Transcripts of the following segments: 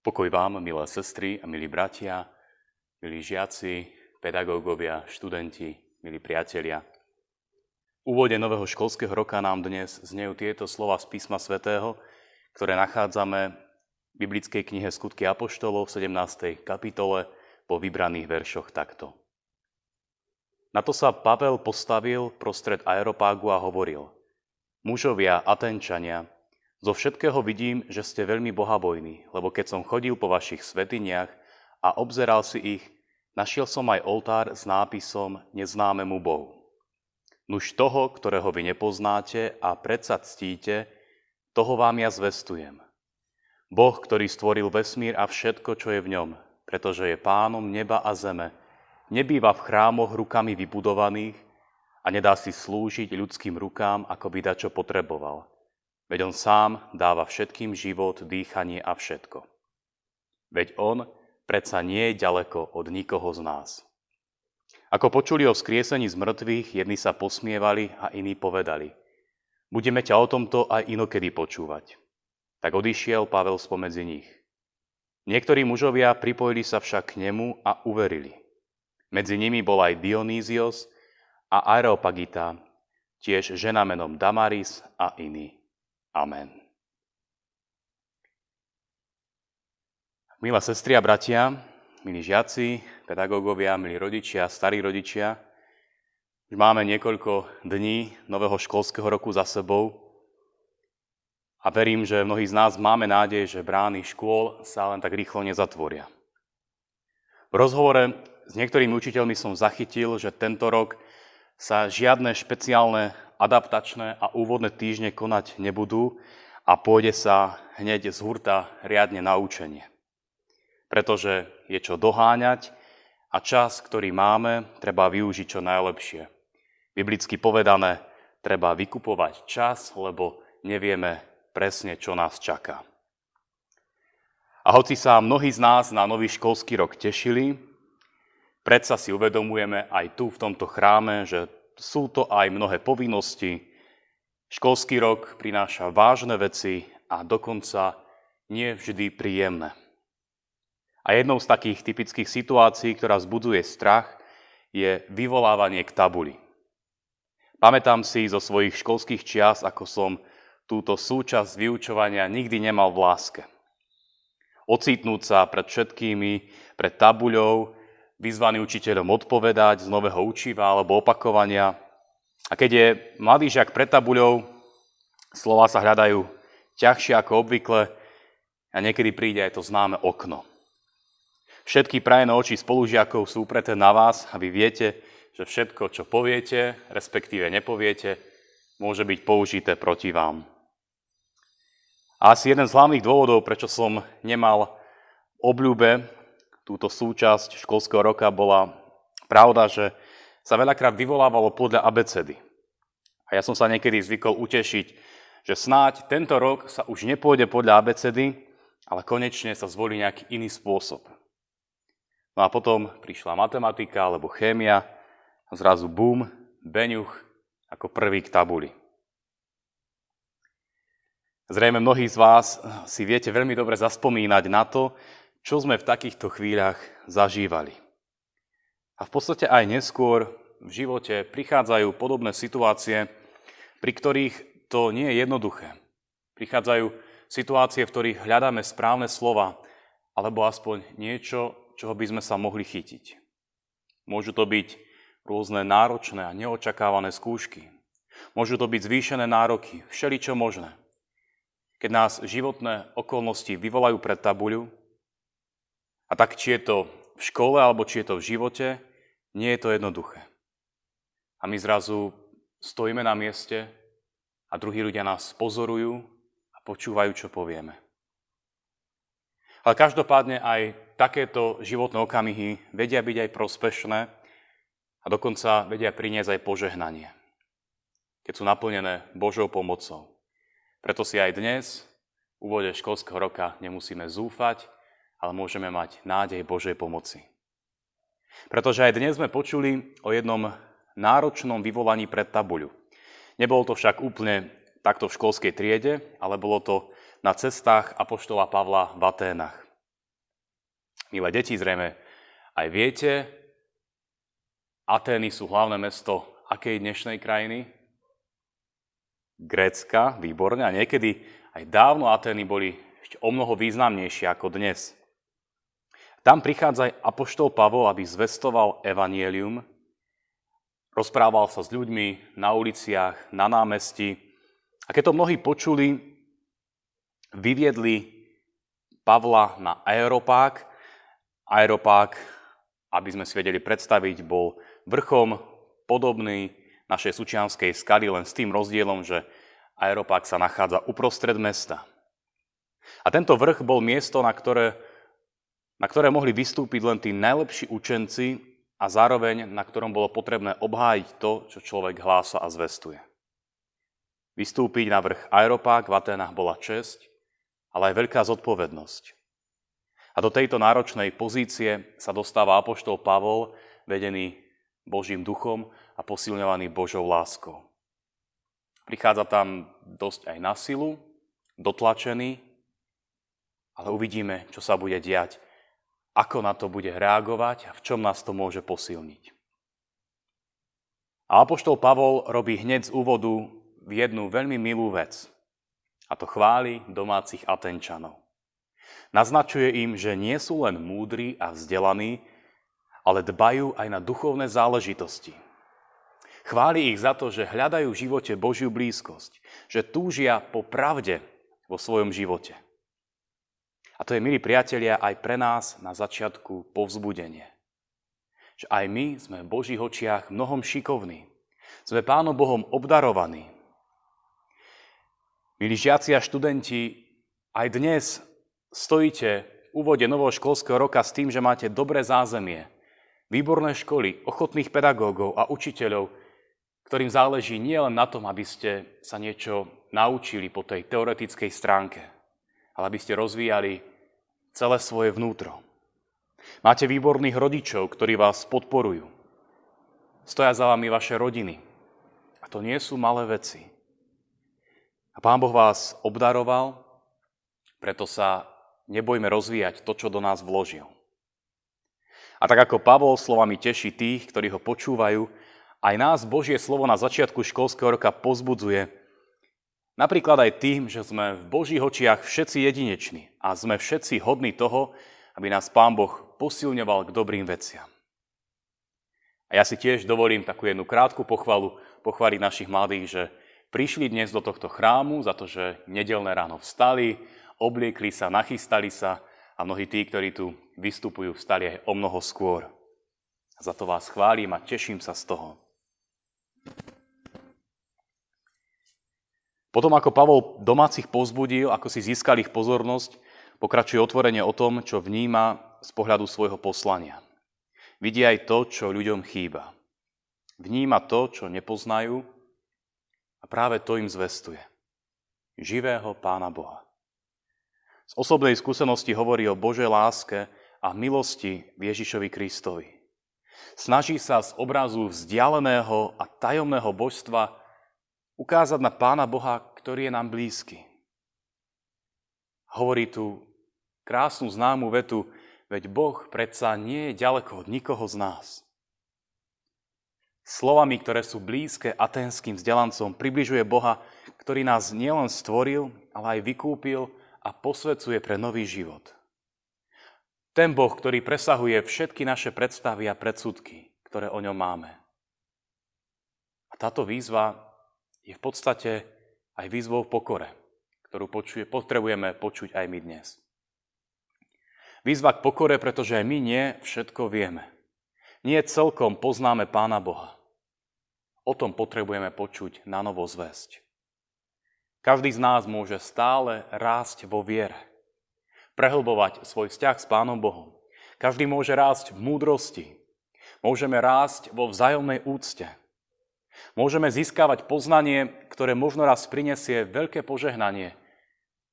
Pokoj vám, milé sestry a milí bratia, milí žiaci, pedagógovia, študenti, milí priatelia. V úvode nového školského roka nám dnes znejú tieto slova z písma svätého, ktoré nachádzame v biblickej knihe Skutky Apoštolov v 17. kapitole po vybraných veršoch takto. Na to sa Pavel postavil prostred aeropágu a hovoril Mužovia, Atenčania, zo všetkého vidím, že ste veľmi bohabojní, lebo keď som chodil po vašich svetiniach a obzeral si ich, našiel som aj oltár s nápisom Neznámemu Bohu. Nuž toho, ktorého vy nepoznáte a predsa ctíte, toho vám ja zvestujem. Boh, ktorý stvoril vesmír a všetko, čo je v ňom, pretože je pánom neba a zeme, nebýva v chrámoch rukami vybudovaných a nedá si slúžiť ľudským rukám, ako by dačo potreboval – Veď on sám dáva všetkým život, dýchanie a všetko. Veď on predsa nie je ďaleko od nikoho z nás. Ako počuli o vzkriesení z mŕtvych, jedni sa posmievali a iní povedali. Budeme ťa o tomto aj inokedy počúvať. Tak odišiel Pavel spomedzi nich. Niektorí mužovia pripojili sa však k nemu a uverili. Medzi nimi bol aj Dionýzios a Areopagita, tiež žena menom Damaris a iní. Amen. Milé sestry a bratia, milí žiaci, pedagógovia, milí rodičia, starí rodičia, už máme niekoľko dní nového školského roku za sebou a verím, že mnohí z nás máme nádej, že brány škôl sa len tak rýchlo nezatvoria. V rozhovore s niektorými učiteľmi som zachytil, že tento rok sa žiadne špeciálne adaptačné a úvodné týždne konať nebudú a pôjde sa hneď z hurta riadne na učenie. Pretože je čo doháňať a čas, ktorý máme, treba využiť čo najlepšie. Biblicky povedané, treba vykupovať čas, lebo nevieme presne, čo nás čaká. A hoci sa mnohí z nás na nový školský rok tešili, predsa si uvedomujeme aj tu v tomto chráme, že sú to aj mnohé povinnosti. Školský rok prináša vážne veci a dokonca nie vždy príjemné. A jednou z takých typických situácií, ktorá zbudzuje strach, je vyvolávanie k tabuli. Pamätám si zo svojich školských čias, ako som túto súčasť vyučovania nikdy nemal v láske. Ocitnúť sa pred všetkými, pred tabuľou, vyzvaný učiteľom odpovedať z nového učiva alebo opakovania. A keď je mladý žiak pred tabuľou, slova sa hľadajú ťažšie ako obvykle a niekedy príde aj to známe okno. Všetky prajené oči spolužiakov sú upreté na vás a viete, že všetko, čo poviete, respektíve nepoviete, môže byť použité proti vám. Asi jeden z hlavných dôvodov, prečo som nemal obľúbe túto súčasť školského roka bola pravda, že sa veľakrát vyvolávalo podľa abecedy. A ja som sa niekedy zvykol utešiť, že snáď tento rok sa už nepôjde podľa abecedy, ale konečne sa zvolí nejaký iný spôsob. No a potom prišla matematika alebo chémia a zrazu bum, beňuch ako prvý k tabuli. Zrejme mnohí z vás si viete veľmi dobre zaspomínať na to, čo sme v takýchto chvíľach zažívali. A v podstate aj neskôr v živote prichádzajú podobné situácie, pri ktorých to nie je jednoduché. Prichádzajú situácie, v ktorých hľadáme správne slova, alebo aspoň niečo, čoho by sme sa mohli chytiť. Môžu to byť rôzne náročné a neočakávané skúšky. Môžu to byť zvýšené nároky, všeličo možné. Keď nás životné okolnosti vyvolajú pred tabuľu, a tak či je to v škole alebo či je to v živote, nie je to jednoduché. A my zrazu stojíme na mieste a druhí ľudia nás pozorujú a počúvajú, čo povieme. Ale každopádne aj takéto životné okamihy vedia byť aj prospešné a dokonca vedia priniesť aj požehnanie, keď sú naplnené Božou pomocou. Preto si aj dnes, v úvode školského roka, nemusíme zúfať, ale môžeme mať nádej Božej pomoci. Pretože aj dnes sme počuli o jednom náročnom vyvolaní pred tabuľu. Nebolo to však úplne takto v školskej triede, ale bolo to na cestách Apoštola Pavla v Aténach. Milé deti, zrejme aj viete, Atény sú hlavné mesto akej dnešnej krajiny? Grécka, výborne. A niekedy aj dávno Atény boli ešte o mnoho významnejšie ako dnes. Tam prichádza aj Apoštol Pavol, aby zvestoval evanielium, rozprával sa s ľuďmi na uliciach, na námestí. A keď to mnohí počuli, vyviedli Pavla na aeropák. Aeropák, aby sme si vedeli predstaviť, bol vrchom podobný našej sučianskej skaly, len s tým rozdielom, že aeropák sa nachádza uprostred mesta. A tento vrch bol miesto, na ktoré, na ktoré mohli vystúpiť len tí najlepší učenci a zároveň na ktorom bolo potrebné obhájiť to, čo človek hlása a zvestuje. Vystúpiť na vrch Aeropák v Atenách bola česť, ale aj veľká zodpovednosť. A do tejto náročnej pozície sa dostáva apoštol Pavol, vedený Božím duchom a posilňovaný Božou láskou. Prichádza tam dosť aj na silu, dotlačený, ale uvidíme, čo sa bude diať, ako na to bude reagovať a v čom nás to môže posilniť. A apoštol Pavol robí hneď z úvodu jednu veľmi milú vec – a to chváli domácich Atenčanov. Naznačuje im, že nie sú len múdri a vzdelaní, ale dbajú aj na duchovné záležitosti. Chváli ich za to, že hľadajú v živote Božiu blízkosť, že túžia po pravde vo svojom živote. A to je, milí priatelia, aj pre nás na začiatku povzbudenie. Že aj my sme v Božích očiach mnohom šikovní. Sme Pánom Bohom obdarovaní, Milí žiaci a študenti, aj dnes stojíte v úvode nového školského roka s tým, že máte dobré zázemie, výborné školy, ochotných pedagógov a učiteľov, ktorým záleží nielen na tom, aby ste sa niečo naučili po tej teoretickej stránke, ale aby ste rozvíjali celé svoje vnútro. Máte výborných rodičov, ktorí vás podporujú. Stoja za vami vaše rodiny. A to nie sú malé veci. A Pán Boh vás obdaroval, preto sa nebojme rozvíjať to, čo do nás vložil. A tak ako Pavol slovami teší tých, ktorí ho počúvajú, aj nás Božie slovo na začiatku školského roka pozbudzuje, napríklad aj tým, že sme v Božích očiach všetci jedineční a sme všetci hodní toho, aby nás Pán Boh posilňoval k dobrým veciam. A ja si tiež dovolím takú jednu krátku pochvalu, pochváliť našich mladých, že prišli dnes do tohto chrámu za to, že nedelné ráno vstali, obliekli sa, nachystali sa a mnohí tí, ktorí tu vystupujú, vstali aj o mnoho skôr. Za to vás chválim a teším sa z toho. Potom ako Pavol domácich pozbudil, ako si získal ich pozornosť, pokračuje otvorenie o tom, čo vníma z pohľadu svojho poslania. Vidí aj to, čo ľuďom chýba. Vníma to, čo nepoznajú a práve to im zvestuje. Živého Pána Boha. Z osobnej skúsenosti hovorí o Božej láske a milosti Ježišovi Kristovi. Snaží sa z obrazu vzdialeného a tajomného božstva ukázať na Pána Boha, ktorý je nám blízky. Hovorí tu krásnu známu vetu, veď Boh predsa nie je ďaleko od nikoho z nás. Slovami, ktoré sú blízke aténským vzdelancom, približuje Boha, ktorý nás nielen stvoril, ale aj vykúpil a posvecuje pre nový život. Ten Boh, ktorý presahuje všetky naše predstavy a predsudky, ktoré o ňom máme. A táto výzva je v podstate aj výzvou pokore, ktorú počuje, potrebujeme počuť aj my dnes. Výzva k pokore, pretože aj my nie všetko vieme. Nie celkom poznáme Pána Boha. O tom potrebujeme počuť na novo zväzť. Každý z nás môže stále rásť vo viere, prehlbovať svoj vzťah s Pánom Bohom. Každý môže rásť v múdrosti. Môžeme rásť vo vzájomnej úcte. Môžeme získavať poznanie, ktoré možno raz prinesie veľké požehnanie.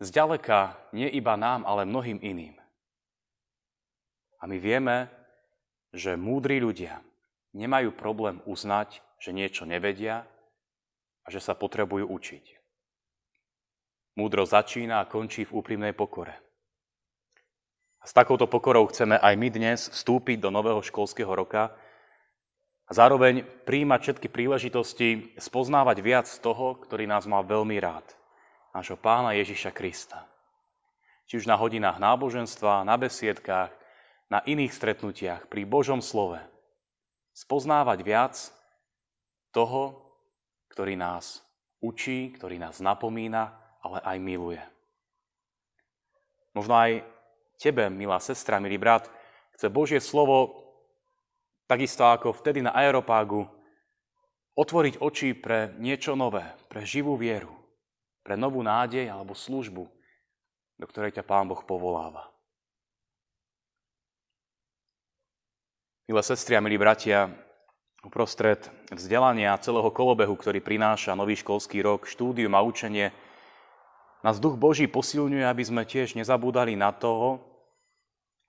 Zďaleka nie iba nám, ale mnohým iným. A my vieme, že múdri ľudia nemajú problém uznať, že niečo nevedia a že sa potrebujú učiť. Múdro začína a končí v úprimnej pokore. A s takouto pokorou chceme aj my dnes vstúpiť do nového školského roka a zároveň príjmať všetky príležitosti, spoznávať viac toho, ktorý nás má veľmi rád. Nášho pána Ježiša Krista. Či už na hodinách náboženstva, na besiedkách, na iných stretnutiach, pri Božom slove. Spoznávať viac toho, ktorý nás učí, ktorý nás napomína, ale aj miluje. Možno aj tebe, milá sestra, milý brat, chce Božie slovo, takisto ako vtedy na aeropágu, otvoriť oči pre niečo nové, pre živú vieru, pre novú nádej alebo službu, do ktorej ťa Pán Boh povoláva. Milé sestry a milí bratia, uprostred vzdelania celého kolobehu, ktorý prináša nový školský rok, štúdium a učenie, nás Duch Boží posilňuje, aby sme tiež nezabúdali na toho,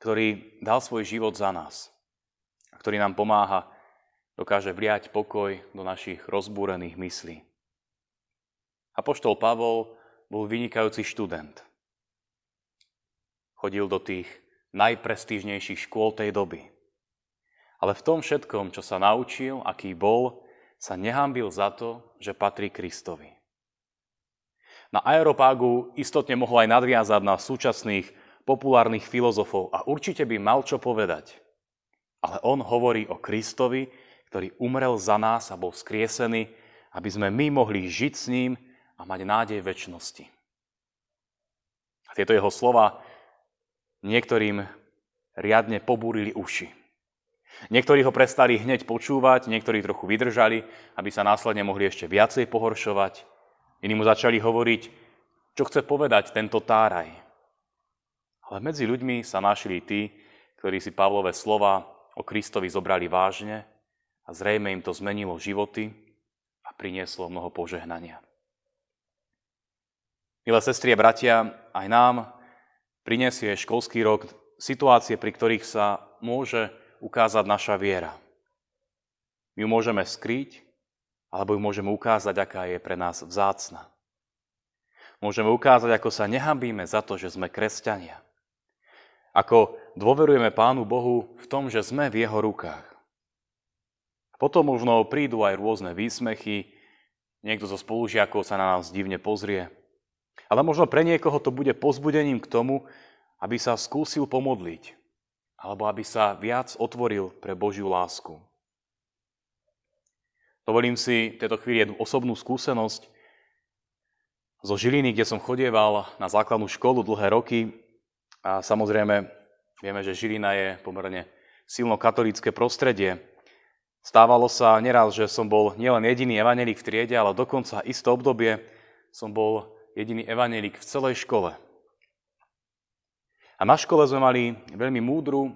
ktorý dal svoj život za nás ktorý nám pomáha, dokáže vliať pokoj do našich rozbúrených myslí. Apoštol Pavol bol vynikajúci študent. Chodil do tých najprestížnejších škôl tej doby. Ale v tom všetkom, čo sa naučil, aký bol, sa nehambil za to, že patrí Kristovi. Na Aeropágu istotne mohol aj nadviazať na súčasných populárnych filozofov a určite by mal čo povedať. Ale on hovorí o Kristovi, ktorý umrel za nás a bol skriesený, aby sme my mohli žiť s ním a mať nádej väčšnosti. A tieto jeho slova niektorým riadne pobúrili uši. Niektorí ho prestali hneď počúvať, niektorí trochu vydržali, aby sa následne mohli ešte viacej pohoršovať. Iní mu začali hovoriť, čo chce povedať tento táraj. Ale medzi ľuďmi sa našli tí, ktorí si Pavlové slova o Kristovi zobrali vážne a zrejme im to zmenilo životy a prinieslo mnoho požehnania. Milé sestri a bratia, aj nám prinesie školský rok situácie, pri ktorých sa môže ukázať naša viera. My ju môžeme skryť, alebo ju môžeme ukázať, aká je pre nás vzácna. Môžeme ukázať, ako sa nehambíme za to, že sme kresťania – ako dôverujeme Pánu Bohu v tom, že sme v Jeho rukách. Potom možno prídu aj rôzne výsmechy, niekto zo spolužiakov sa na nás divne pozrie. Ale možno pre niekoho to bude pozbudením k tomu, aby sa skúsil pomodliť, alebo aby sa viac otvoril pre Božiu lásku. Dovolím si v tejto chvíli jednu osobnú skúsenosť zo Žiliny, kde som chodieval na základnú školu dlhé roky a samozrejme, vieme, že Žilina je pomerne silno katolické prostredie. Stávalo sa neraz, že som bol nielen jediný evanelik v triede, ale dokonca isté obdobie som bol jediný evanelik v celej škole. A na škole sme mali veľmi múdru,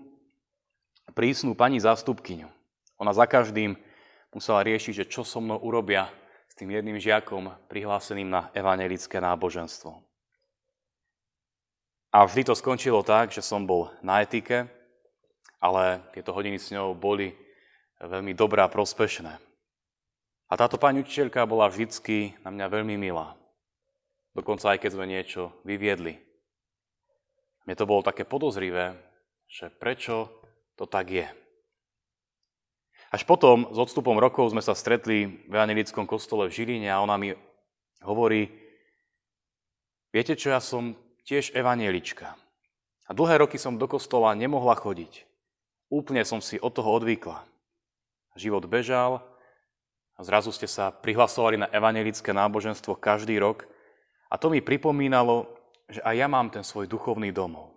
prísnu pani zástupkyňu. Ona za každým musela riešiť, že čo so mnou urobia s tým jedným žiakom prihláseným na evanelické náboženstvo. A vždy to skončilo tak, že som bol na etike, ale tieto hodiny s ňou boli veľmi dobré a prospešné. A táto pani učiteľka bola vždycky na mňa veľmi milá. Dokonca aj keď sme niečo vyviedli. Mne to bolo také podozrivé, že prečo to tak je. Až potom, s odstupom rokov, sme sa stretli v evangelickom kostole v Žiline a ona mi hovorí, viete čo, ja som tiež evanielička. A dlhé roky som do kostola nemohla chodiť. Úplne som si od toho odvykla. Život bežal a zrazu ste sa prihlasovali na evanielické náboženstvo každý rok a to mi pripomínalo, že aj ja mám ten svoj duchovný domov.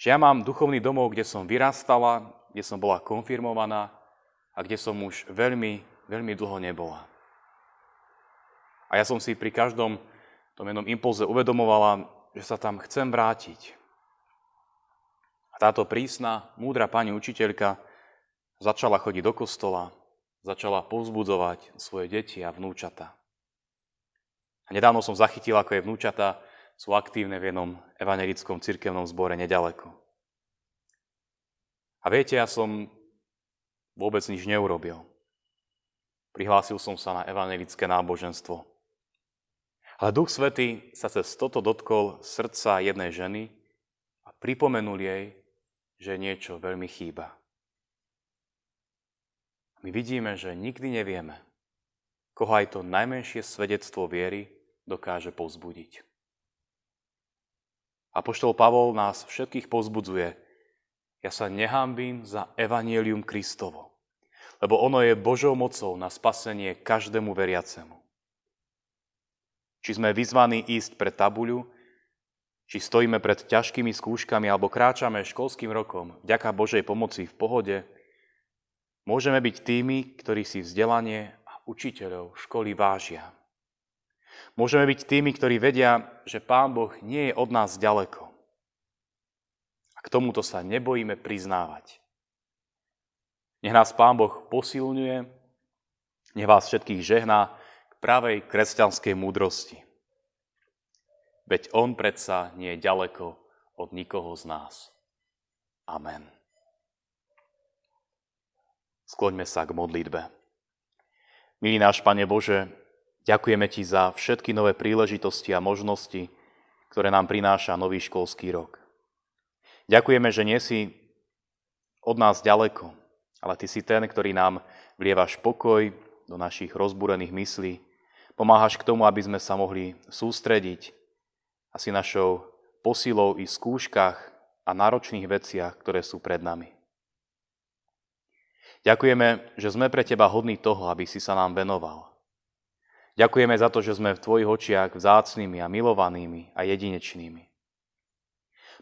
Že ja mám duchovný domov, kde som vyrastala, kde som bola konfirmovaná a kde som už veľmi, veľmi dlho nebola. A ja som si pri každom tom jednom impulze uvedomovala, že sa tam chcem vrátiť. A táto prísna, múdra pani učiteľka začala chodiť do kostola, začala povzbudzovať svoje deti a vnúčata. A nedávno som zachytil, ako je vnúčata sú aktívne v jednom evangelickom cirkevnom zbore nedaleko. A viete, ja som vôbec nič neurobil. Prihlásil som sa na evangelické náboženstvo. Ale Duch Svetý sa cez toto dotkol srdca jednej ženy a pripomenul jej, že niečo veľmi chýba. My vidíme, že nikdy nevieme, koho aj to najmenšie svedectvo viery dokáže povzbudiť. Apoštol Pavol nás všetkých povzbudzuje. Ja sa nehambím za evanielium Kristovo, lebo ono je Božou mocou na spasenie každému veriacemu. Či sme vyzvaní ísť pred tabuľu, či stojíme pred ťažkými skúškami alebo kráčame školským rokom vďaka Božej pomoci v pohode, môžeme byť tými, ktorí si vzdelanie a učiteľov školy vážia. Môžeme byť tými, ktorí vedia, že Pán Boh nie je od nás ďaleko. A k tomuto sa nebojíme priznávať. Nech nás Pán Boh posilňuje, nech vás všetkých žehná pravej kresťanskej múdrosti. Veď On predsa nie je ďaleko od nikoho z nás. Amen. Skloňme sa k modlitbe. Milý náš Pane Bože, ďakujeme Ti za všetky nové príležitosti a možnosti, ktoré nám prináša nový školský rok. Ďakujeme, že nie si od nás ďaleko, ale Ty si ten, ktorý nám vlievaš pokoj do našich rozbúrených myslí, pomáhaš k tomu, aby sme sa mohli sústrediť asi našou posilou i skúškach a náročných veciach, ktoré sú pred nami. Ďakujeme, že sme pre Teba hodní toho, aby si sa nám venoval. Ďakujeme za to, že sme v Tvojich očiach vzácnými a milovanými a jedinečnými.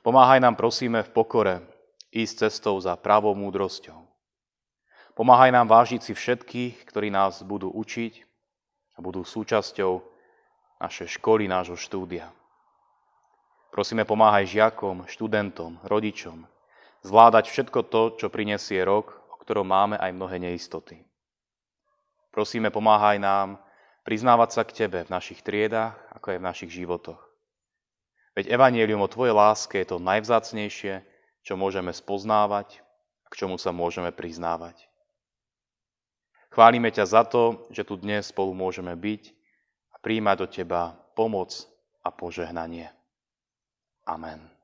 Pomáhaj nám, prosíme, v pokore ísť cestou za pravou múdrosťou. Pomáhaj nám vážiť si všetkých, ktorí nás budú učiť a budú súčasťou našej školy, nášho štúdia. Prosíme, pomáhaj žiakom, študentom, rodičom zvládať všetko to, čo prinesie rok, o ktorom máme aj mnohé neistoty. Prosíme, pomáhaj nám priznávať sa k Tebe v našich triedách, ako aj v našich životoch. Veď evanielium o Tvojej láske je to najvzácnejšie, čo môžeme spoznávať a k čomu sa môžeme priznávať. Chválime ťa za to, že tu dnes spolu môžeme byť a príjmať do Teba pomoc a požehnanie. Amen.